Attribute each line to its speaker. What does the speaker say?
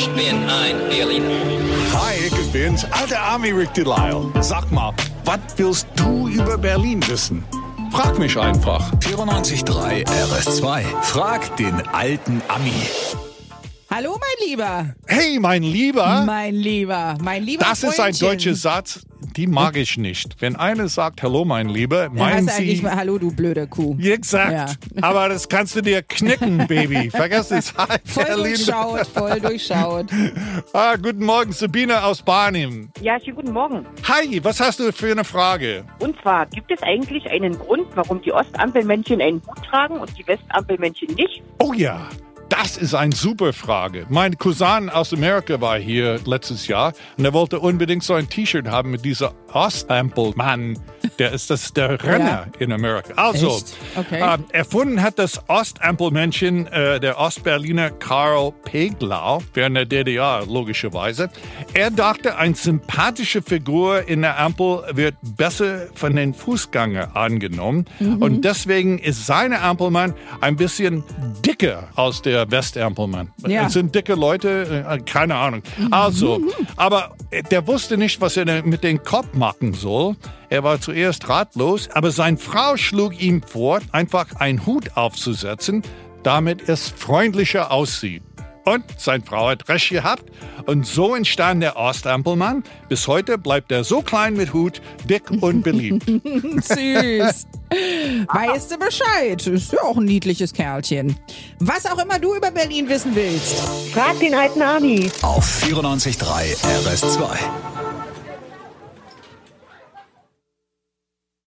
Speaker 1: Ich bin ein Berliner.
Speaker 2: Hi, ich bin's, alter Army Rick Delisle. Sag mal, was willst du über Berlin wissen? Frag mich einfach.
Speaker 3: 94.3 RS2. Frag den alten Ami.
Speaker 4: Hallo, mein Lieber.
Speaker 2: Hey, mein Lieber,
Speaker 4: Mein Lieber. Mein lieber
Speaker 2: das ist ein
Speaker 4: Freundchen.
Speaker 2: deutscher Satz, die mag ich nicht. Wenn einer sagt Hallo, mein Lieber, meinen
Speaker 4: heißt eigentlich
Speaker 2: sie...
Speaker 4: mal, Hallo, du blöde Kuh.
Speaker 2: Exakt.
Speaker 4: Ja.
Speaker 2: Aber das kannst du dir knicken, Baby. Vergiss es. Hi,
Speaker 4: Voll
Speaker 2: Berlin.
Speaker 4: durchschaut, voll durchschaut.
Speaker 2: Ah, guten Morgen, Sabine aus Barnim.
Speaker 5: Ja, schönen guten Morgen.
Speaker 2: Hi, was hast du für eine Frage?
Speaker 5: Und zwar, gibt es eigentlich einen Grund, warum die Ostampelmännchen einen Hut tragen und die Westampelmännchen nicht?
Speaker 2: Oh ja, das ist eine super Frage. Mein Cousin aus Amerika war hier letztes Jahr und er wollte unbedingt so ein T-Shirt haben mit dieser Ostampelmann. Der ist das der Renner in Amerika. Also?
Speaker 4: Okay.
Speaker 2: ähm, erfunden hat das Ostampelmännchen äh, der Ostberliner Karl Peglau während der DDR, logischerweise. Er dachte, eine sympathische Figur in der Ampel wird besser von den Fußgängern angenommen. Und deswegen ist seine Ampelmann ein bisschen dicker als der Westampelmann.
Speaker 4: Ja.
Speaker 2: Es sind dicke Leute, äh, keine Ahnung. Also, aber äh, der wusste nicht, was er mit dem Kopf machen soll. Er war zuerst ratlos, aber seine Frau schlug ihm vor, einfach einen Hut aufzusetzen, damit es freundlicher aussieht. Und seine Frau hat recht gehabt. Und so entstand der Ostampelmann. Bis heute bleibt er so klein mit Hut, dick und beliebt.
Speaker 4: Süß. Weißt du Bescheid? Ist ja auch ein niedliches Kerlchen. Was auch immer du über Berlin wissen willst.
Speaker 5: Frag den alten Ami.
Speaker 3: Auf 94.3 RS2.